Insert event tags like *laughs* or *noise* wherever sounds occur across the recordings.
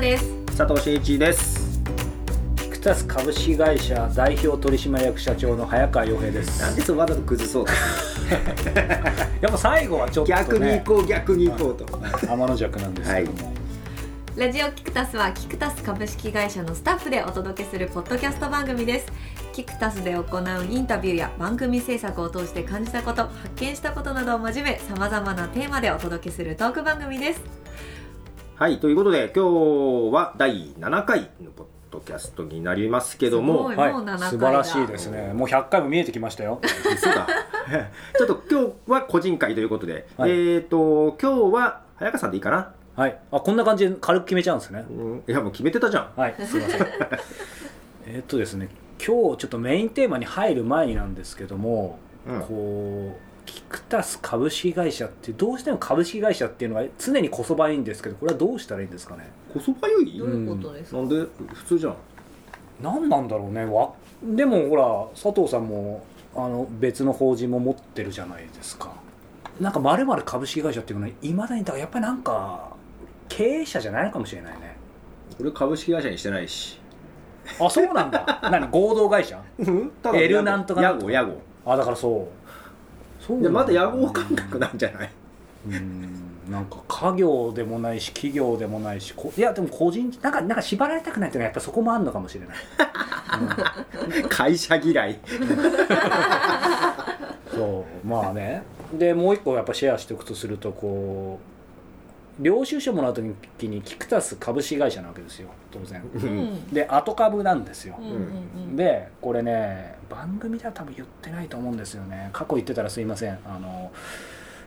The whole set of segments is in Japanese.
奈です。佐藤真一です。キクタス株式会社代表取締役社長の早川洋平です。なんでそうわざと崩そうと。*laughs* やっぱ最後はちょっと、ね、逆に行こう逆に行こうと。天の弱なんですけども、ラジオキクタスはキクタス株式会社のスタッフでお届けするポッドキャスト番組です。キクタスで行うインタビューや番組制作を通して感じたこと発見したことなどを交えさまざまなテーマでお届けするトーク番組ですはいということで今日は第7回のポッドキャストになりますけども。すごいはい。もう7回だ。素晴らしいですね。もう100回も見えてきましたよ。そうだ。*laughs* ちょっと今日は個人会ということで、はい。えっ、と今日は早川さんでいいかな、はい。あこんな感じで軽く決めちゃうんですね。うん、いやもう決めてたじゃん。はいすいません。*laughs* えーっとですね今日ちょっとメインテーマに入る前になんですけども、うん。こうキクタス株式会社ってどうしても株式会社っていうのが常にこそばいいんですけどこれはどうしたらいいんですかね？こそばよい？どういうことですか、なんで普通じゃん。何なんだろうねわでもほら佐藤さんもあの別の法人も持ってるじゃないですか。なんかまる株式会社っていうのはいまだにだからやっぱりなんか経営者じゃないのかもしれないね。俺株式会社にしてないし。あそうなんだ。何？合同会社？うん。たエルなんとかな？屋んとか号屋号あだからそうそうでまだ屋や号感覚なんじゃない？うんなんか家業でもないし企業でもないしこいやでも個人なんかなんか縛られたくないっていうのはやっぱそこもあるのかもしれない、*laughs* 会社嫌い。そうまあね。でもう一個やっぱシェアしておくとするとこう領収書もらう時にキクタス株式会社なわけですよ当然。ううん。んで後株なんですよ。うんうんうん。でこれね番組では多分言ってないと思うんですよね。過去言ってたらすいません。あの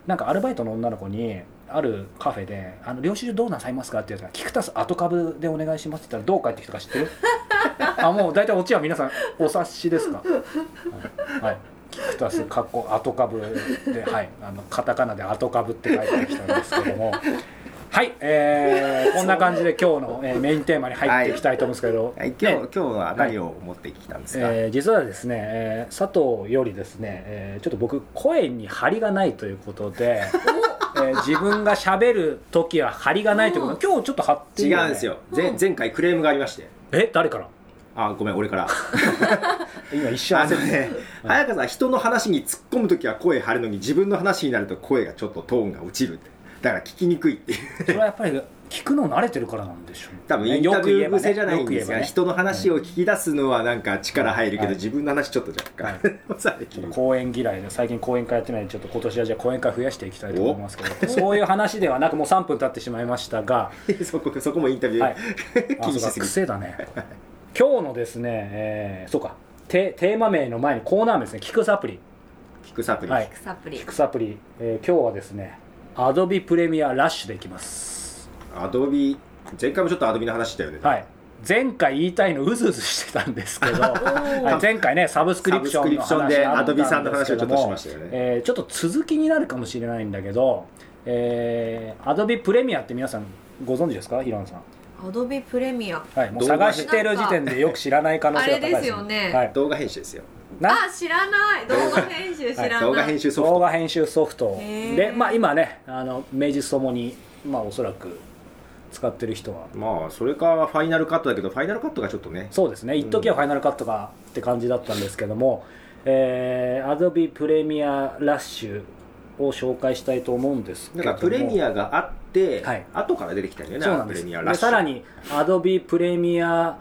なんかアルバイトの女の子にあるカフェで「あの領収書どうなさいますか?」って言ったら「キクタス後株でお願いします」って言ったらどう返ってきたか知ってる？*laughs* あもう大体オチは皆さんお察しですか？はい、はい。キクタスかっこ後株ではい。あのカタカナで後株って書いてきたんですけどもはい、えー、*laughs* こんな感じで今日の、えーメインテーマに入っていきたいと思うんですけど、はい、今日、ね今日は何を持ってきたんですか、えー実はですね、えー佐藤よりですね、えーちょっと僕声に張りがないということで、*laughs* えー自分がしゃべる時は張りがないということで今日ちょっと張ってね違うんですよ、前前回クレームがありまして。え誰から？あごめん俺から。*laughs* 今一瞬焦って。あのね早川さん人の話に突っ込む時は声張るのに自分の話になると声がちょっとトーンが落ちるってだから聞きにくいっていう。それはやっぱり聞くの慣れてるからなんでしょう多分ねインタビュよく言えばね。ー癖じゃないんですが、よく言えばね。人の話を聞き出すのはなんか力入るけど、はい。自分の話ちょっと若干、はされてるちょっと講演嫌いで最近講演会やってないんでちょっと今年はじゃあ講演会増やしていきたいと思いますけどそういう話ではなくもう3分経ってしまいましたが。*laughs* そこそこもインタビュー、はい。*laughs* あそうか気にしすぎて癖だね。今日のですね、えーそうか。テテーマ名の前にコーナー名ですね。聞くサプリ。聞くサプリ、はい。サプリ。聞くサプリ、えー今日はですねアドビプレミアラッシュでいきます。アドビ前回もちょっとアドビの話したよね、はい。前回言いたいのうずうずしてたんですけど、*laughs* はい前回ねサブスクリプションのサブスクリプションで話あったんですけども Adobe さんの話をちょっとしましたよね。えーちょっと続きになるかもしれないんだけど、えー、アドビプレミアって皆さんご存知ですか？平野さん。アドビプレミアはい、もう動画探してる時点でよく知らない可能性が高いです、あれですよね。はい、動画編集ですよ。なあ知らない。動画編集知らない、動画編集ソフト。動画編集ソフト。で、まあ、今ねあの名実ともに、まあ、おそらく使ってる人は。まあそれかファイナルカットだけどファイナルカットがちょっとね。そうですね。一時はファイナルカットがって感じだったんですけども、えー、Adobe プレミアラッシュを紹介したいと思うんですけだども。からプレミアがあって、はい。後から出てきたよねそうなんです。プレミアラッシュ。でさらに Adobe プレミア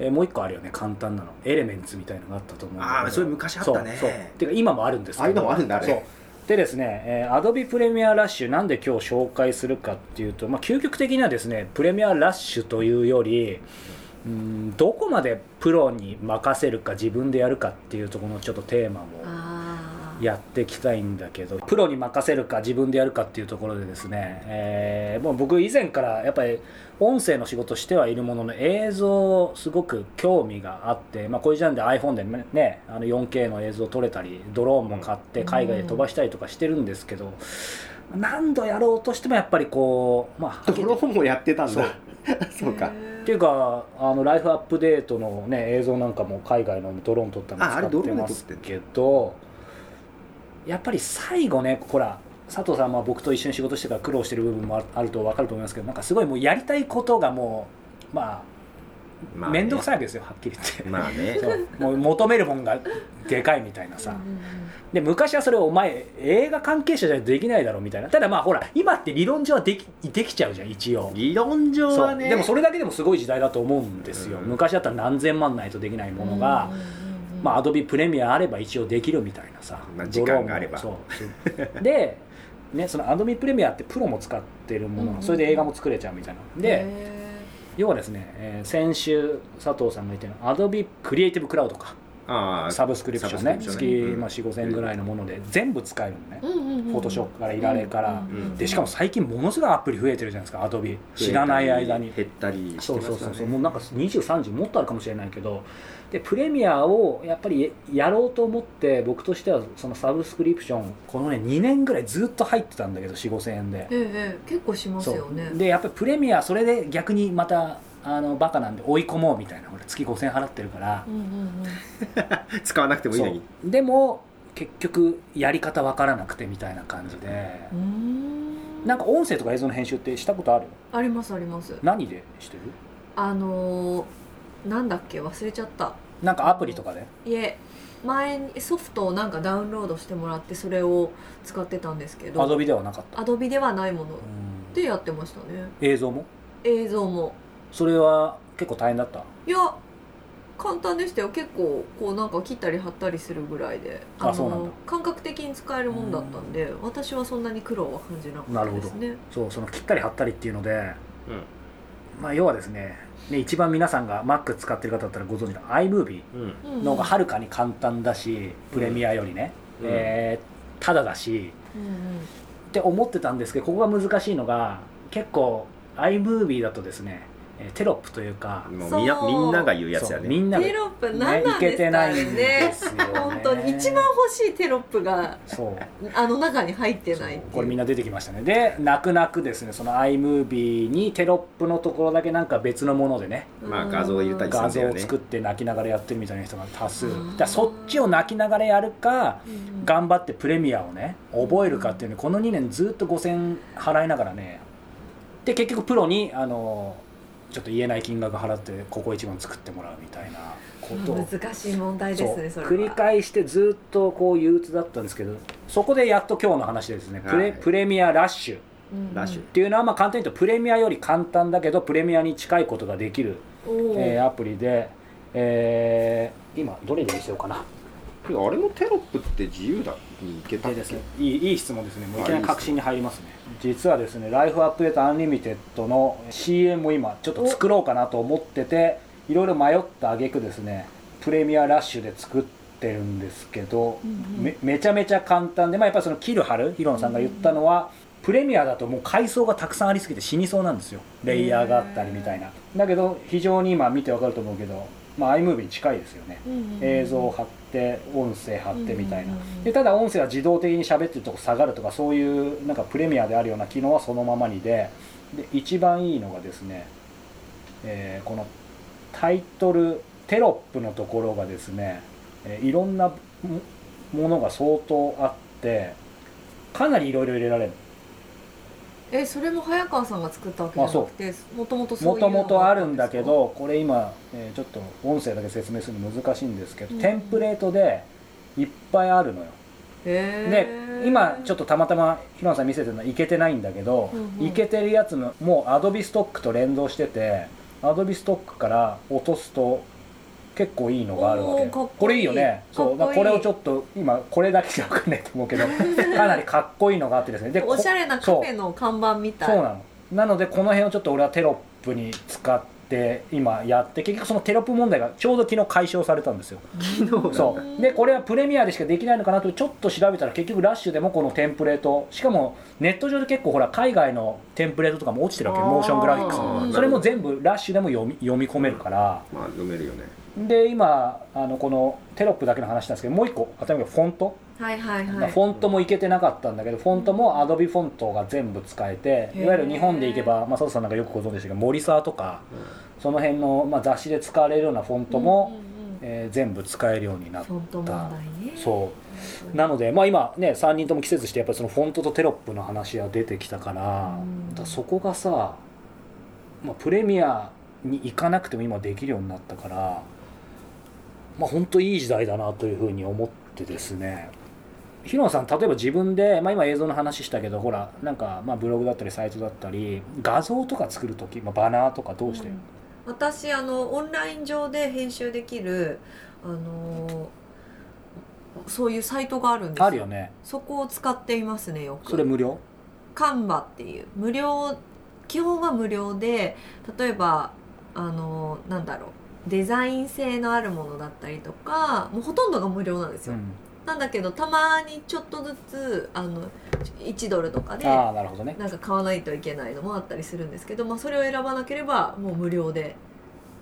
えーもう一個あるよね簡単なの。エレメンツみたいなのがあったと思うんだけど。あーそれ昔あったね。そうそう。ていうか今もあるんですけど。あ今もあるんだあれ。そう。でですね、えー、Adobe プレミアラッシュなんで今日紹介するかっていうと、まあ、究極的にはですねプレミアラッシュというよりうんどこまでプロに任せるか自分でやるかっていうところのちょっとテーマもやっていきたいんだけど。プロに任せるか自分でやるかっていうところでですね、えーもう僕以前からやっぱり音声の仕事してはいるものの映像すごく興味があって、まあ、こういう時点で iPhone でねあの 4K の映像撮れたりドローンも買って海外で飛ばしたりとかしてるんですけど、何度やろうとしてもやっぱりこうまあドローンもやってたんだ。そう。*laughs* か。っていうかあのライフアップデートの、ね、映像なんかも海外のドローン撮ったのああれドローンで使ってますけどやっぱり最後ねほら佐藤さんは僕と一緒に仕事してから苦労してる部分もああると分かると思いますけどなんかすごいもうやりたいことがもうまあまあね。面倒くさいわけですよはっきり言って、まあね。*laughs* そう。もう求めるもんがでかいみたいなさ、で昔はそれをお前映画関係者じゃできないだろうみたいな。ただまあほら今って理論上はできできちゃうじゃん一応。理論上はね。でもそれだけでもすごい時代だと思うんですよ、うん。昔だったら何千万ないとできないものが、まあ、アドビプレミアあれば一応できるみたいなさ、まあ時間があれば。そう。*laughs* で、ね、そのアドビプレミアってプロも使ってるもの、うんうん。それで映画も作れちゃうみたいな。でへ要はですね、えー先週佐藤さんが言ったようにアドビクリエイティブクラウドかサブスクリプションね。ねまあ、4 5千円ぐらいのもので全部使えるのね、フォトショップからいられから、うんでしかも最近ものすごいアプリ増えてるじゃないですかアドビ知らない間に減ったりしてそうますねそうそうそう。もうなんか23時もっとあるかもしれないけどでプレミアをやっぱりやろうと思って僕としてはそのサブスクリプションこのね2年ぐらいずっと入ってたんだけど4 5千円で。ええ結構しますよね。でやっぱりプレミアそれで逆にまたあのバカなんで追い込もうみたいな。月5000円払ってるから。うんうんうん。*laughs* 使わなくてもいいのに。でも結局やり方わからなくてみたいな感じで。ん。なんか音声とか映像の編集ってしたことある？ありますあります。何でしてる？あのーなんだっけ？忘れちゃった。なんかアプリとかで？いえ前にソフトをなんかダウンロードしてもらってそれを使ってたんですけど。アドビではなかった？アドビではないものうん。でやってましたね。映像も？映像も。それは結構大変だった？いや簡単でしたよ。結構こうなんか切ったり貼ったりするぐらいで。あそうなんだ。感覚的に使えるもんだったんで私はそんなに苦労は感じなかったですね。そうその切ったり貼ったりっていうので、うんまあ、要はですねね一番皆さんが Mac 使ってる方だったらご存知の iMovie の方がはるかに簡単だし、プレミアよりね、うん。えーただだし。うんうん。って思ってたんですけどここが難しいのが結構 iMovie だとですねえーテロップというかもうみんなみんなが言うやつやね。みんながテロップ何なんいけですかね。てないんですよね。本当に一番欲しいテロップがそう。あの中に入ってないこれみんな出てきましたね。で泣く泣くですねその iMovie にテロップのところだけなんか別のものでねまあ画像を入れたりする画んだよね。像を作って泣きながらやってるみたいな人が多数。だそっちを泣きながらやるか頑張ってプレミアをね覚えるかっていうのこの2年ずっと5000払いながらね。で結局プロにあのちょっと言えない金額払ってここ一番作ってもらうみたいなこと。を難しい問題ですねそれは。繰り返してずっとこう憂鬱だったんですけどそこでやっと今日の話でですね。プレ,、はい。プレミアラッシュ。ラッシュ。ていうのはまあ簡単に言うとプレミアより簡単だけどプレミアに近いことができる、えーアプリで、えー今どれにしようかな。あれのテロップって自由だにいけたっけ？でですね。いいいい質問ですね。もういきなり確信に入りますね実はですねライフアップデートアンリミテッドの CM を今ちょっと作ろうかなと思ってていろいろ迷った挙句ですねプレミアラッシュで作ってるんですけど、うんうん。めめちゃめちゃ簡単で、まあ、やっぱりその切る貼るヒロンさんが言ったのは、プレミアだともう階層がたくさんありすぎて死にそうなんですよ。レイヤーがあったりみたいな。だけど非常に今見てわかると思うけど、まあ、iMovie に近いですよね。うんうんうん映像を貼って音声貼ってみたいな。うんうんうんでただ音声は自動的に喋ってるとこ下がるとかそういうなんかプレミアであるような機能はそのままにでで一番いいのがですね、えーこのタイトルテロップのところがですね、えーいろんなもものが相当あってかなりいろいろ入れられるえそれも早川さんが作ったわけじゃなくてもともとそうもともとあるんだけどこれ今、えーちょっと音声だけ説明するの難しいんですけど、うん。テンプレートでいっぱいあるのよ。へで今ちょっとたまたまヒロンさん見せてるのはいけてないんだけど、うんうん。いけてるやつのもうアドビストックと連動しててアドビストックから落とすと結構いいのがあるわけ。こいい。これいいよね。そう。かっこれをちょっと今これだけじゃ分かんないと思うけど。*laughs* かなりかっこいいのがあってですね。でおしゃれなカフェの看板みたい。そうなの。なのでこの辺をちょっと俺はテロップに使って今やって結局そのテロップ問題がちょうど昨日解消されたんですよ。昨日そう。でこれはプレミアでしかできないのかなとちょっと調べたら結局ラッシュでもこのテンプレートしかもネット上で結構ほら海外のテンプレートとかも落ちてるわけ。モーショングラフィックスそれも全部ラッシュでも読み読み込めるから。まあ読めるよねで今あのこのテロップだけの話なんですけどもう一個例えばフォント、はいはいはい。フォントもいけてなかったんだけどフォントもアドビフォントが全部使えていわゆる日本でいけば、まあ、佐藤さんなんかよくご存知でしたけど森沢とかその辺の、まあ、雑誌で使われるようなフォントも、うんうんうんえー全部使えるようになっフォント問題ね。そう。なので、まあ、今ね3人とも季節してやっぱりそのフォントとテロップの話が出てきたから,、うん。だからそこがさ、まあ、プレミアに行かなくても今できるようになったからまあ本当いい時代だなというふうに思ってですね。平野さん例えば自分で、まあ、今映像の話したけどほらなんかまあブログだったりサイトだったり画像とか作る時、まあ、バナーとかどうしてる、私あのオンライン上で編集できるあのそういうサイトがあるんですあるよね。そこを使っていますねよく。それ無料？カンバっていう。無料基本は無料で例えばあのなんだろうデザイン性のあるものだったりとかもうほとんどが無料なんですよ、うん。なんだけどたまにちょっとずつあの1ドルとかでああなるほどね。なんか買わないといけないのもあったりするんですけど、まあ、それを選ばなければもう無料で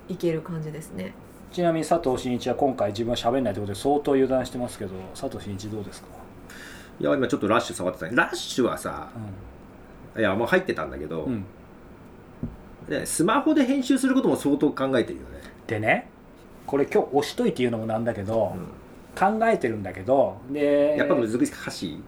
いける感じですね。ちなみに佐藤真一は今回自分は喋んないということで相当油断してますけど佐藤真一どうですか、いや今ちょっとラッシュ触ってたね。ラッシュはさいやもう入ってたんだけど、うん。スマホで編集することも相当考えてるよね、でねこれ今日押しといて言うのもなんだけど、う考えてるんだけどでん、やっぱ難しい。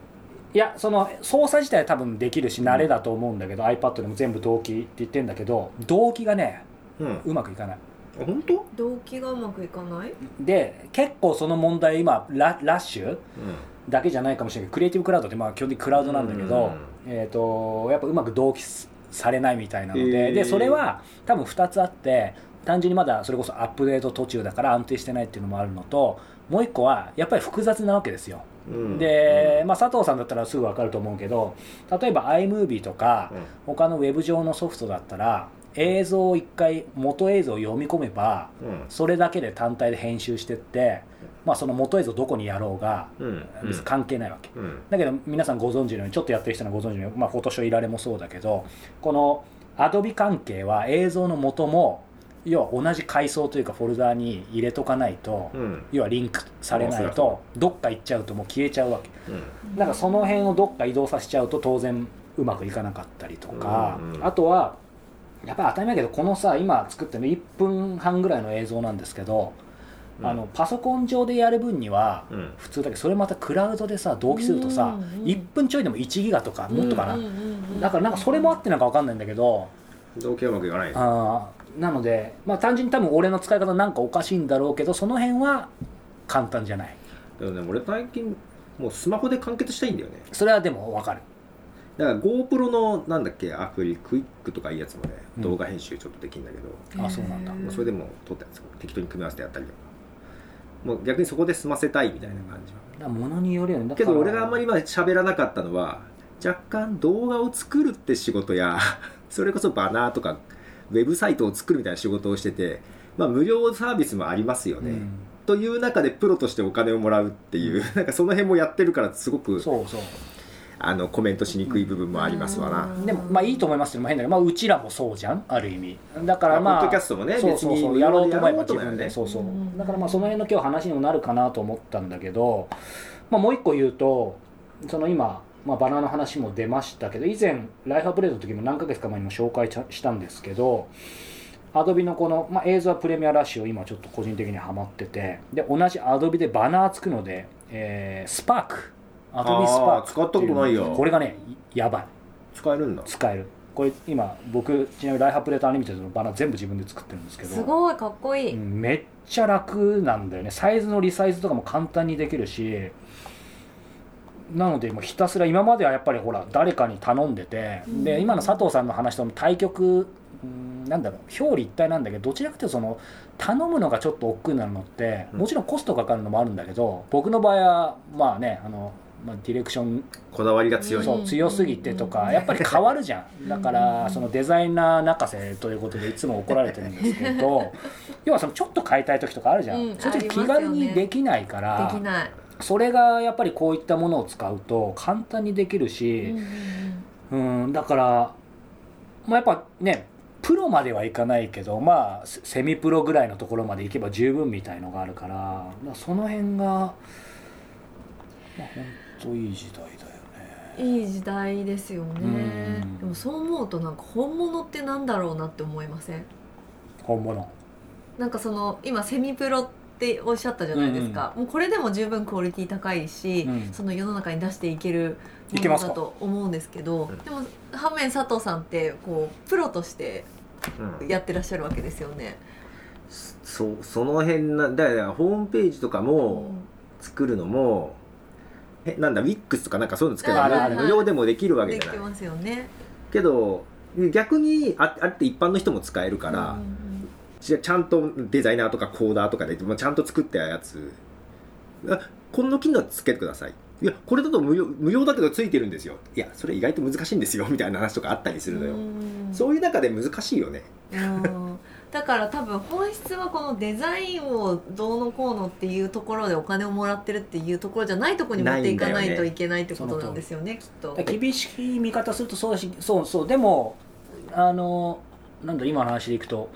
いやその操作自体は多分できるし慣れだと思うんだけど、iPad でも全部同期って言ってんだけど同期がねうん。うまくいかない。あ本当？動機がうまくいかない？で結構その問題今ララッシュ？うだけじゃないかもしれない。けどクリエイティブクラウドってまあ基本的にクラウドなんだけど、えー、とやっぱうまく同期されないみたいなので,、へー。でそれは多分2つあって単純にまだそれこそアップデート途中だから安定してないっていうのもあるのともう一個はやっぱり複雑なわけですよ。ん。うん。で、まあ、佐藤さんだったらすぐ分かると思うけど例えば iMovie とかうん。他のウェブ上のソフトだったら映像を一回元映像を読み込めばうん。それだけで単体で編集してって、まあ、その元映像どこにやろうがうん。別に関係ないわけ、うん。だけど皆さんご存知のようにちょっとやってる人はご存知のように、まあ、フォトショーいられもそうだけどこの Adobe 関係は映像の元も要は同じ階層というかフォルダーに入れとかないと、うん。要はリンクされないとどっか行っちゃうともう消えちゃうわけ。うん。だからその辺をどっか移動させちゃうと当然うまくいかなかったりとか、うんうんあとはやっぱり当たり前だけどこのさ今作ってるの1分半ぐらいの映像なんですけど、うん。あのパソコン上でやる分にはうん。普通だけどそれまたクラウドでさ同期するとさ、うんうん1分ちょいでも1ギガとかもっとかな、うんうんうんうんだからなんかそれもあってなんか分かんないんだけど、同期はうまくいかないなので、まあ、単純に多分俺の使い方なんかおかしいんだろうけどその辺は簡単じゃない。でもね俺最近もうスマホで完結したいんだよね。それはでも分かる。だから GoPro のなんだっけアプリクイックとかいいやつもねうん。動画編集ちょっとできるんだけど、あそうなんだ。それでも撮ったやつを適当に組み合わせてやったりとか。もう逆にそこで済ませたいみたいな感じは、だから物によるよね。だけど俺があんまり今喋らなかったのは若干動画を作るって仕事や *laughs* それこそバナーとかウェブサイトを作るみたいな仕事をしてて、まあ、無料サービスもありますよね、うん。という中でプロとしてお金をもらうっていう、なんかその辺もやってるからすごくそうそう。あのコメントしにくい部分もありますわな、うん。でもまあいいと思いますけど、まあ、変だけど、まあ、うちらもそうじゃんある意味。だからまあポッドキャストもねそうそうそう別にやろうと思えば自やろうと思えばね。分で。そうそう。うん。だからまあその辺の今日話にもなるかなと思ったんだけど、まあ、もう一個言うとその今、まあ、バナーの話も出ましたけど以前ライフアップデートの時も何ヶ月か前にも紹介したんですけどアドビのこの、まあ、映像はプレミアラッシュを今ちょっと個人的にはまっててで同じアドビでバナーつくので、えースパークアドビスパーク使ったことないよこれがねやばい。使えるんだ。使える。これ今僕ちなみにライフアップデートアニメテッドのバナー全部自分で作ってるんですけどすごいかっこいい、うんめっちゃ楽なんだよね。サイズのリサイズとかも簡単にできるしなのでもうひたすら今まではやっぱりほら誰かに頼んでて、うん。で今の佐藤さんの話との対局うんなんだろう表裏一体なんだけどどちらかというとその頼むのがちょっと億劫になるのってうん。もちろんコストかかるのもあるんだけど僕の場合はまあねあの、まあ、ディレクションこだわりが強い、そう強すぎてとかやっぱり変わるじゃん。だからそのデザイナー泣かせということでいつも怒られてるんですけど *laughs* 要はそのちょっと変えたい時とかあるじゃん、うんそ気軽にできないからできない、それがやっぱりこういったものを使うと簡単にできるし、うん、だから、まあ、やっぱねプロまではいかないけどまあセセミプロぐらいのところまで行けば十分みたいのがあるからその辺が、まあ、本当いい時代だよね。いい時代ですよね、うん。でもそう思うとなんか本物ってなんだろうなって思いません？本物。なんかその今セミプロっておっしゃったじゃないですか、もうこれでも十分クオリティ高いし、うん。その世の中に出していけるものだと思うんですけどうん。でも反面佐藤さんってこうプロとしてうん。やってらっしゃるわけですよね。そうその辺なだからホームページとかも作るのも、えなんだウィックスとかなんかそういうの作るの？無料でもできるわけじゃない。できますよね。けど逆にああれって一般の人も使えるから、うちゃんとデザイナーとかコーダーとかでもうちゃんと作ったやつ。あこの機能つけてください。いやこれだと無料無料だけどついてるんですよ。いやそれ意外と難しいんですよみたいな話とかあったりするのよ、うん。そういう中で難しいよね。うん。だから多分本質はこのデザインをどうのこうのっていうところでお金をもらってるっていうところじゃないところに持っていかないといけないってことなんですよねきっと。厳しい見方するとそうだしそうそう。でもあのなんだ今の話でいくと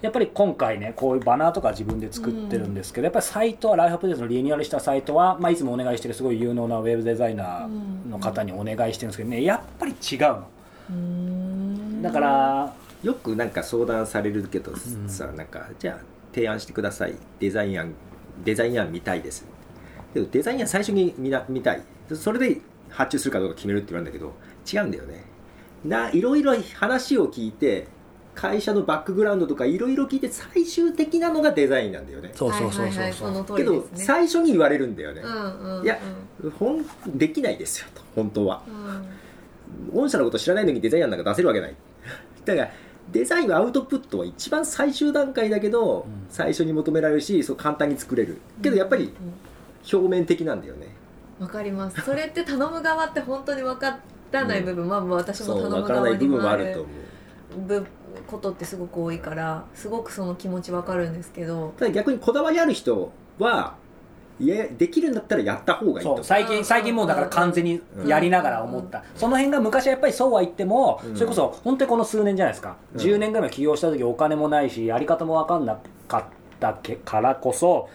やっぱり今回ねこういうバナーとか自分で作ってるんですけど、やっぱりサイトはライフアップデートのリニューアルしたサイトは、まあ、いつもお願いしてるすごい有能なウェブデザイナーの方にお願いしてるんですけどねやっぱり違うの。うん。だからよくなんか相談されるけどんさ、なんかじゃあ提案してください。デザイン案デザイン案見たいです。けどデザイン案最初に見な見たい。それで発注するかどうか決めるって言われるんだけど違うんだよね。ないろいろ話を聞いて会社のバックグラウンドとかいろいろ聞いて最終的なのがデザインなんだよね。そうそうそうそうけどりですね。最初に言われるんだよね、うんうんうん、いやほんできないですよと本当は。うん。御社のこと知らないのにデザイン案なんか出せるわけない。*laughs* だからデザインはアウトプットは一番最終段階だけど、ん。最初に求められるしそう簡単に作れる。けどやっぱり表面的なんだよね、わかります。それって頼む側って本当に分からない部分、まあまあ私も頼む分からない部側にもあ分もあるとる思う。部ことってすごく多いからすごくその気持ち分かるんですけどただ逆にこだわりある人はいやできるんだったらやった方がいいと。そ思うう最近最近もうだから完全にやりながら思った、その辺が昔はやっぱりそうは言っても、うん。それこそ本当にこの数年じゃないですか、うん。10年ぐらい前起業した時お金もないしやり方も分かんなかったけからこそ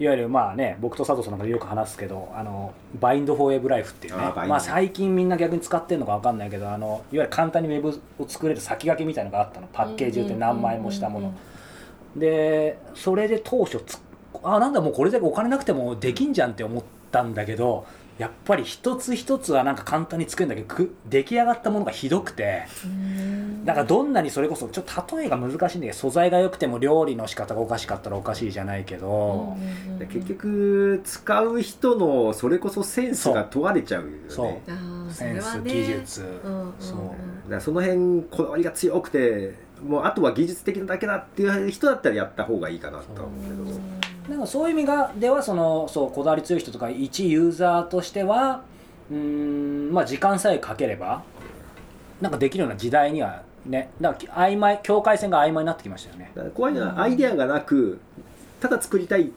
いわゆるまあね僕と佐藤さんなんかよく話すけどあのバインドフォーエブライフっていうね。まあ、最近みんな逆に使ってるのか分かんないけどあのいわゆる簡単にウェブを作れる先駆けみたいなのがあったの。パッケージって何万円もしたもの。でそれで当初つあなんだもうこれでお金なくてもできんじゃんって思ったんだけどやっぱり一つ一つはなんか簡単に作るんだけどく出来上がったものがひどくてうん。だからどんなにそれこそちょっと例えが難しいんだけど素材が良くても料理の仕方がおかしかったらおかしいじゃないけど、で結局使う人のそれこそセンスが問われちゃうよね。そう。センス、技術、そう。らその辺こだわりが強くてもうあとは技術的なだけだっていう人だったらやった方がいいかなとは思うけどなんかそういう意味がではそのそうこだわり強い人とか一ユーザーとしてはうーんまあ時間さえかければなんかできるような時代にはねだから曖昧境界線が曖昧になってきましたよね。怖いのはアイデアがなくただ作りたい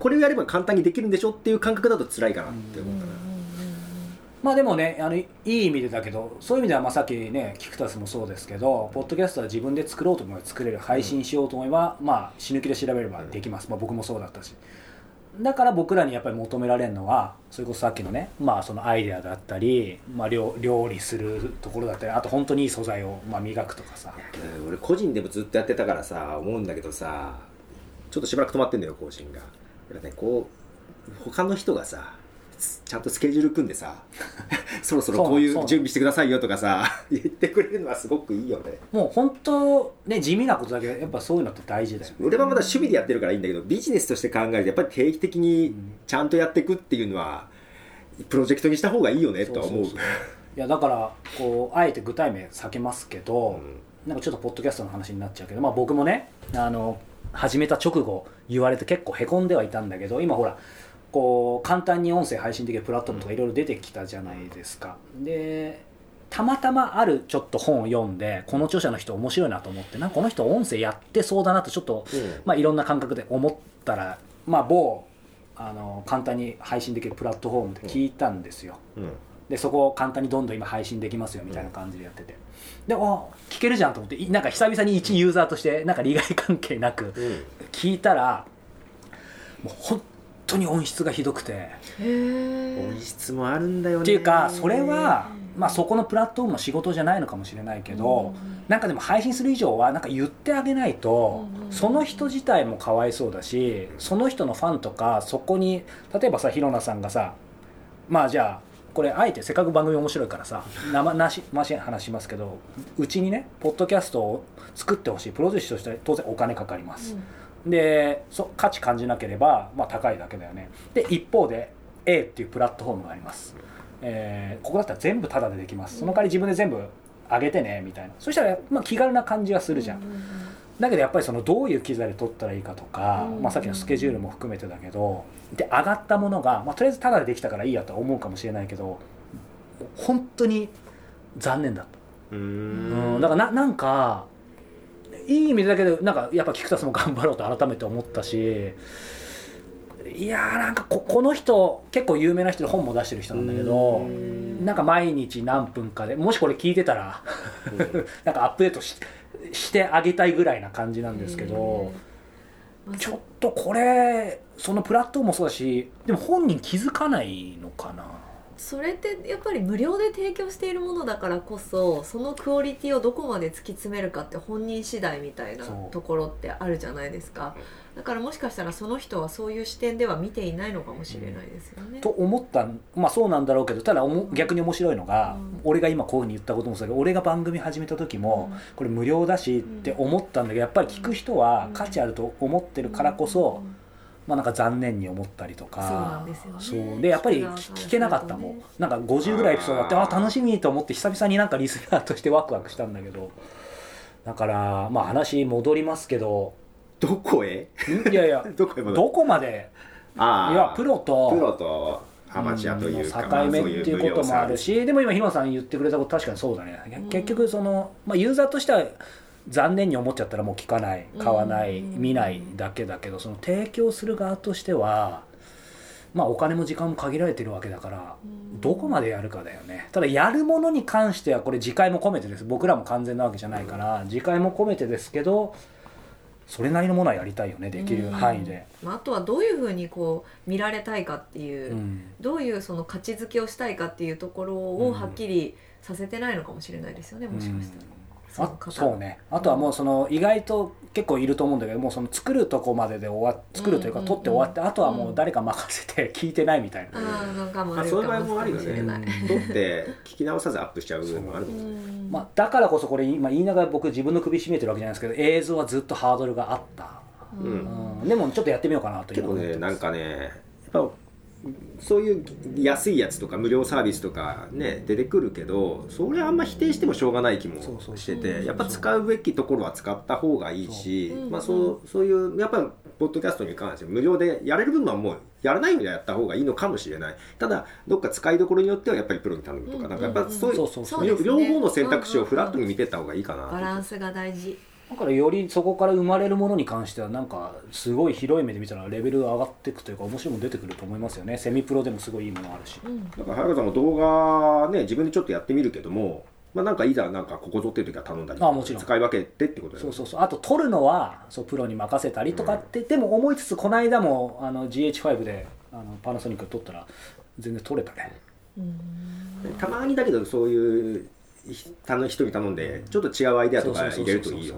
これをやれば簡単にできるんでしょっていう感覚だと辛いかなって思うかな、まあでもねあのいい意味でだけどそういう意味ではまあさっきねキクタスもそうですけどポッドキャストは自分で作ろうと思えば作れる配信しようと思えば、まあ死ぬ気で調べればできます、まあ、僕もそうだったし。だから僕らにやっぱり求められるのはそれこそさっきのね、まあ、そのアイデアだったり、まあ、料料理するところだったりあと本当にいい素材をまあ磨くとかさ。うん俺個人でもずっとやってたからさ思うんだけどさちょっとしばらく止まってんだよ更新が。やっぱねこう他の人がさちゃんとスケジュール組んでさ *laughs* そろそろこういそうう準備してくださいよとかさ *laughs* 言ってくれるのはすごくいいよね。もう本当ね地味なことだけどやっぱそういうのって大事だよね。俺はまだ趣味でやってるからいいんだけどビジネスとして考えるとやっぱり定期的にちゃんとやっていくっていうのはプロジェクトにした方がいいよねとは思う。いやだからこうあえて具体名避けますけど、なんかちょっとポッドキャストの話になっちゃうけど、まあ、僕もねあの始めた直後言われて結構へこんではいたんだけど今ほらこう簡単に音声配信できるプラットフォームとかいろいろ出てきたじゃないですか。でたまたまあるちょっと本を読んでこの著者の人面白いなと思ってなんかこの人音声やってそうだなとちょっと、うん。まあ、いろんな感覚で思ったら、まあ、某あの簡単に配信できるプラットフォームで聞いたんですよ、うん。でそこを簡単にどんどん今配信できますよみたいな感じでやってて。でお聞けるじゃんと思っていなんか久々に一ユーザーとしてなんか利害関係なくうん。聞いたらもう本当に音質がひどくて。音質もあるんだよね。っていうかそれは、まあ、そこのプラットフォームの仕事じゃないのかもしれないけど、なんかでも配信する以上はなんか言ってあげないと、うんうんその人自体もかわいそうだしその人のファンとかそこに例えばさひろなさんがさまあじゃあこれあえてせっかく番組面白いからさ生なしまし話しますけどうちにねポッドキャストを作ってほしい。プロデュースとして当然お金かかります、でそ価値感じなければ、まあ、高いだけだよね。で一方で A っていうプラットフォームがあります、えーここだったら全部タダでできます。その代わり自分で全部上げてねみたいな。そしたら、まあ、気軽な感じがするじゃん、だけどやっぱりそのどういう機材で撮ったらいいかとか、うんまあ、さっきのスケジュールも含めてだけどで上がったものが、まあ、とりあえずタダでできたからいいやとは思うかもしれないけど本当に残念だと、うん、だからななんかいい意味だけどなんかやっぱ菊田さんも頑張ろうと改めて思ったしいやーなんかここの人結構有名な人で本も出してる人なんだけどうん。なんか毎日何分かでもしこれ聞いてたら *laughs* なんかアップデートししてあげたいぐらいな感じなんですけどまあちょっとこれそのプラットフォームもそうだしでも本人気づかないのかなそれってやっぱり無料で提供しているものだからこそそのクオリティをどこまで突き詰めるかって本人次第みたいなところってあるじゃないですか。だからもしかしたらその人はそういう視点では見ていないのかもしれないですよね。と思ったまあそうなんだろうけどただおも逆に面白いのが、うん。俺が今こういうふうに言ったこともそうだけど俺が番組始めた時も、うん。これ無料だしって思ったんだけどやっぱり聞く人は価値あると思ってるからこそ、うんまあなんか残念に思ったりとか。そうなんですよね。そう。でやっぱり聞聞けなかったもん。なんか50ぐらいエピソードあってああー楽しみと思って久々になんかリスナーとしてワクワクしたんだけど。だからまあ話戻りますけど。どこへ？ん？いやいや。*laughs* どこへどこまで？ああいやプロとプロとアマチュアというか、まあ境目っていうこともあるしでも今日野さん言ってくれたこと確かにそうだね、うん結局その、まあ、ユーザーとしては残念に思っちゃったらもう聞かない買わない、うん。見ないだけだけどその提供する側としてはまあお金も時間も限られてるわけだからうん。どこまでやるかだよね。ただやるものに関してはこれ自戒も込めてです。僕らも完全なわけじゃないから自戒も込めてですけどそれなりのものはやりたいよねできる範囲で、まあ、あとはどういうふうにこう見られたいかっていう、うん。どういうその価値づけをしたいかっていうところをはっきりさせてないのかもしれないですよね、もしかしたら。そのあ方そうね。あとはもうその意外と結構いると思うんだけどもうその作るとこまでで終わ作るというかうん。うん撮って終わってあとはもう誰か任せて聞いてないみたいな、ああなんそういう場合かももあるよしれない。ね。撮って聞き直さずアップしちゃう部分もあるもんね。うんまあ、だからこそこれ今言いながら僕自分の首絞めてるわけじゃないですけど映像はずっとハードルがあった、うん。うん、でもちょっとやってみようかなとけど今思ってますねなんかねやっぱそういう安いやつとか無料サービスとかね出てくるけどそれあんま否定してもしょうがない気もしててやっぱ使うべきところは使った方がいいしそう。まあそうそういうやっぱりポッドキャストに関して無料でやれる分はもうやらないようにやった方がいいのかもしれない。ただどっか使いどころによってはやっぱりプロに頼むとかなんかやっぱそういう両方の選択肢をフラットに見てった方がいいかなバランスが大事。だからよりそこから生まれるものに関してはなんかすごい広い目で見たらレベルが上がっていくというか面白いもの出てくると思いますよね。セミプロでもすごいいいものあるし。うん。だから早川さんも動画ね自分でちょっとやってみるけどもまあなんかいざなんかここ撮ってる時は頼んだりあもちろん。使使い分けてってことだよね。そうそうそう。あと撮るのはそうプロに任せたりとかって、でも思いつつこの間もあの GH5 であのパナソニック撮ったら全然撮れたね。うん。たまにだけどそういう人に頼んでちょっと違うアイデアとか入れるといいよ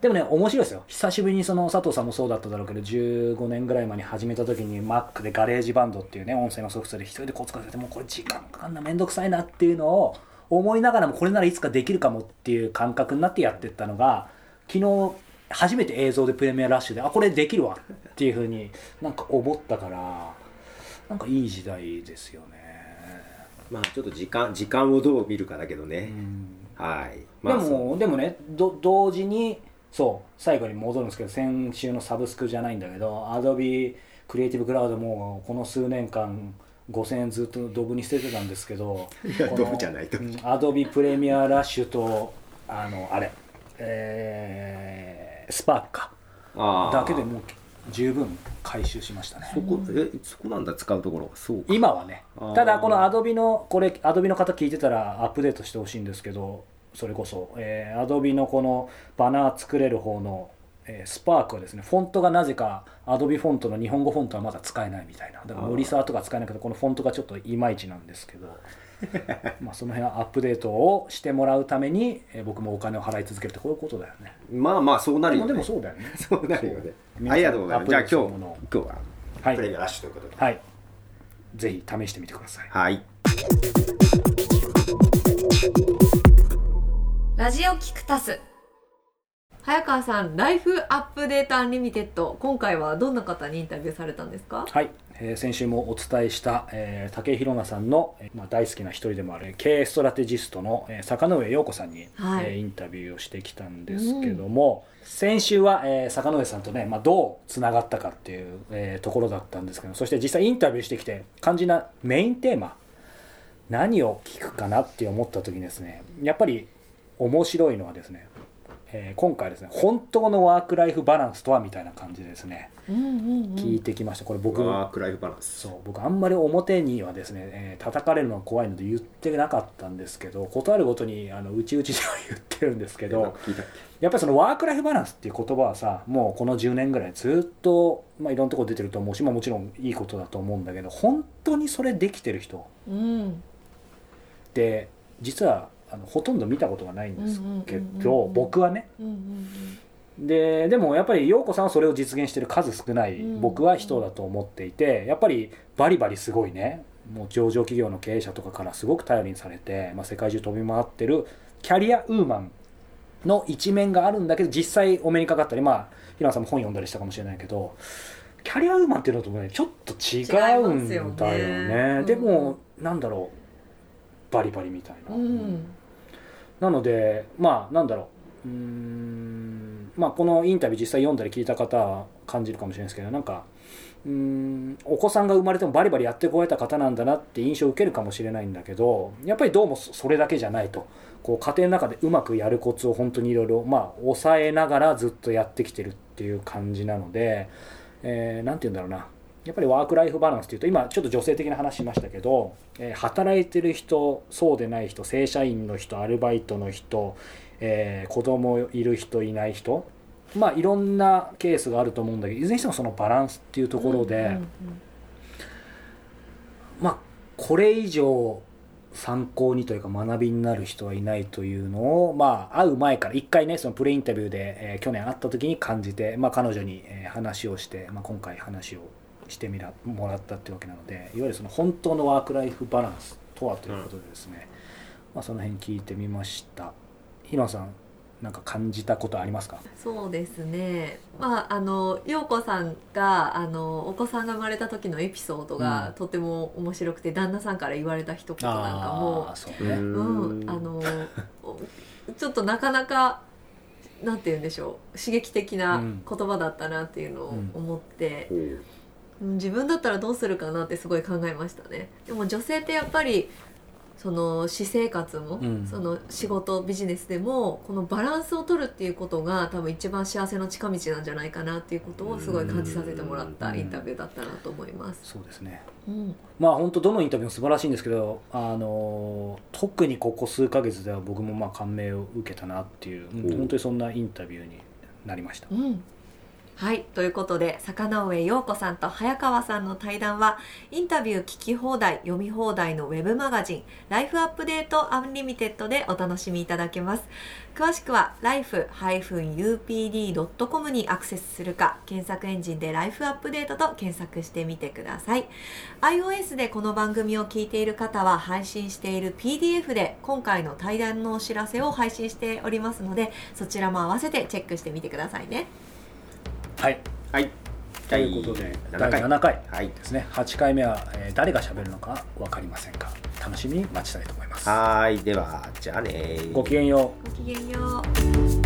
でもね面白いですよ。久しぶりにその佐藤さんもそうだっただろうけど15年ぐらい前に始めた時に Mac で GarageBand っていうね音声のソフトで一人でコツコツやってもうこれ時間かかんな面倒くさいなっていうのを思いながらもこれならいつかできるかもっていう感覚になってやってったのが昨日初めて映像でプレミアラッシュであこれできるわっていうふうになんか思ったからなんかいい時代ですよね、まあちょっと時間時間をどう見るかだけどうね、ん。はい。でまあも、でもねど同時にそう最後に戻るんですけど先週のサブスクじゃないんだけど Adobe クリエイティブクラウドもこの数年間5000円ずっとドブに捨ててたんですけどドブじゃないドブうん Adobe プレミアラッシュとあのあれえースパー。クかだけでもう十分回収しましたね。そこえそこなんだ使うところそうか。今はね。ただこのアドビのこれアドビの方聞いてたらアップデートしてほしいんですけどそれこそ、えー、アドビのこのバナー作れる方の、えースパークはですねフォントがなぜかアドビフォントの日本語フォントはまだ使えないみたいな。だから森沢とか使えないけどこのフォントがちょっといまいちなんですけど *laughs* まあその辺はアップデートをしてもらうために、えー僕もお金を払い続けるってこういうことだよね。まあまあそうなるでもでよねもそうだよね。*laughs* そうなるよね。ありがとうございます。じゃあ今日ものを。今日ははい。プレミアラッシュということで。はい。ぜひ試してみてください。はい。ラジオキクタス。早川さんライフアップデートアンリミテッド。今回はどんな方にインタビューされたんですか？はい、えー先週もお伝えした、えー武井宏奈さんの、えーまあ、大好きな一人でもある経営ストラテジストの、えー坂上陽子さんに、はい。えーインタビューをしてきたんですけども、先週は、えー坂上さんとね、まあ、どうつながったかっていう、えーところだったんですけどそして実際インタビューしてきて肝心なメインテーマ何を聞くかなって思った時にですね。やっぱり面白いのはですね、えー今回ですね本当のワークライフバランスとはみたいな感じでですね、うんうんうん。聞いてきました。これ僕ワークライフバランス。そう僕あんまり表にはですね、えー叩かれるのが怖いので言ってなかったんですけどことあるごとにあのうちうちでは言ってるんですけど聞いたっやっぱりそのワークライフバランスっていう言葉はさもうこの10年ぐらいずっと、まあ、いろんなところ出てると思うし、まあ、もちろんいいことだと思うんだけど本当にそれできてる人。うん。って実はあのほとんど見たことがないんですけうんうんうんうんどうん。僕はね。うんうんででもやっぱり陽子さんはそれを実現してる数少ないうん僕は人だと思っていてやっぱりバリバリすごいねもう上場企業の経営者とかからすごく頼りにされて、まあ、世界中飛び回ってるキャリアウーマンの一面があるんだけど実際お目にかかったりまあ平野さんも本読んだりしたかもしれないけどキャリアウーマンっていうのとねちょっと違うんだよね。ね。でもなんだろう。バリバリみたいな。うんうんなのでまあなんだろう。うんまあこのインタビュー実際読んだり聞いた方は感じるかもしれないですけどなんかうんお子さんが生まれてもバリバリやってこえた方なんだなって印象を受けるかもしれないんだけどやっぱりどうもそれだけじゃないと。こう家庭の中でうまくやるコツを本当にいろいろまあ抑えながらずっとやってきてるっていう感じなので、えーて言うんだろうな。やっぱりワークライフバランスっていうと今ちょっと女性的な話しましたけど、えー働いてる人そうでない人正社員の人アルバイトの人、えー子供いる人いない人まあいろんなケースがあると思うんだけどいずれにしてもそのバランスっていうところで、うんうんまあこれ以上参考にというか学びになる人はいないというのをまあ会う前から一回ねそのプレインタビューで、えー去年会った時に感じて、まあ、彼女に、えー話をして、まあ、今回話をしてみらもらったっていうわけなのでいわゆるその本当のワークライフバランスとはということでですね、まあ、その辺聞いてみました。ひろさんなんか感じたことありますか？そうですね。まああの陽子さんがあのお子さんが生まれた時のエピソードが、うん。とても面白くて旦那さんから言われた一言なんかもあーそうけね、うん、あのおちょっとなかなかなんて言うんでしょう刺激的なうん。言葉だったなっていうのをうん思って、うん自分だったらどうするかなってすごい考えましたね。でも女性ってやっぱりその私生活も、うん。その仕事ビジネスでもこのバランスを取るっていうことが多分一番幸せの近道なんじゃないかなっていうことをすごい感じさせてもらったインタビューだったなと思います。そうですね。うんまあ本当どのインタビューも素晴らしいんですけど、あの特にここ数ヶ月では僕もまあ感銘を受けたなっていう、本当にそんなインタビューになりました。うんはいということで坂上陽子さんと早川さんの対談はインタビュー聞き放題読み放題のウェブマガジン「ライフアップデートアンリミテッド」でお楽しみいただけます。詳しくは life-upd.com にアクセスするか検索エンジンで「ライフアップデート」と検索してみてください。iOS でこの番組を聞いている方は配信している PDF で今回の対談のお知らせを配信しておりますのでそちらも合わせてチェックしてみてくださいね。はい、はい。ということで第第7 7回回ですね。8回目は、えー誰が喋るのか分かりませんが楽しみに待ちたいと思います。はーい。ではじゃあねごきげんよう。ごきげんよう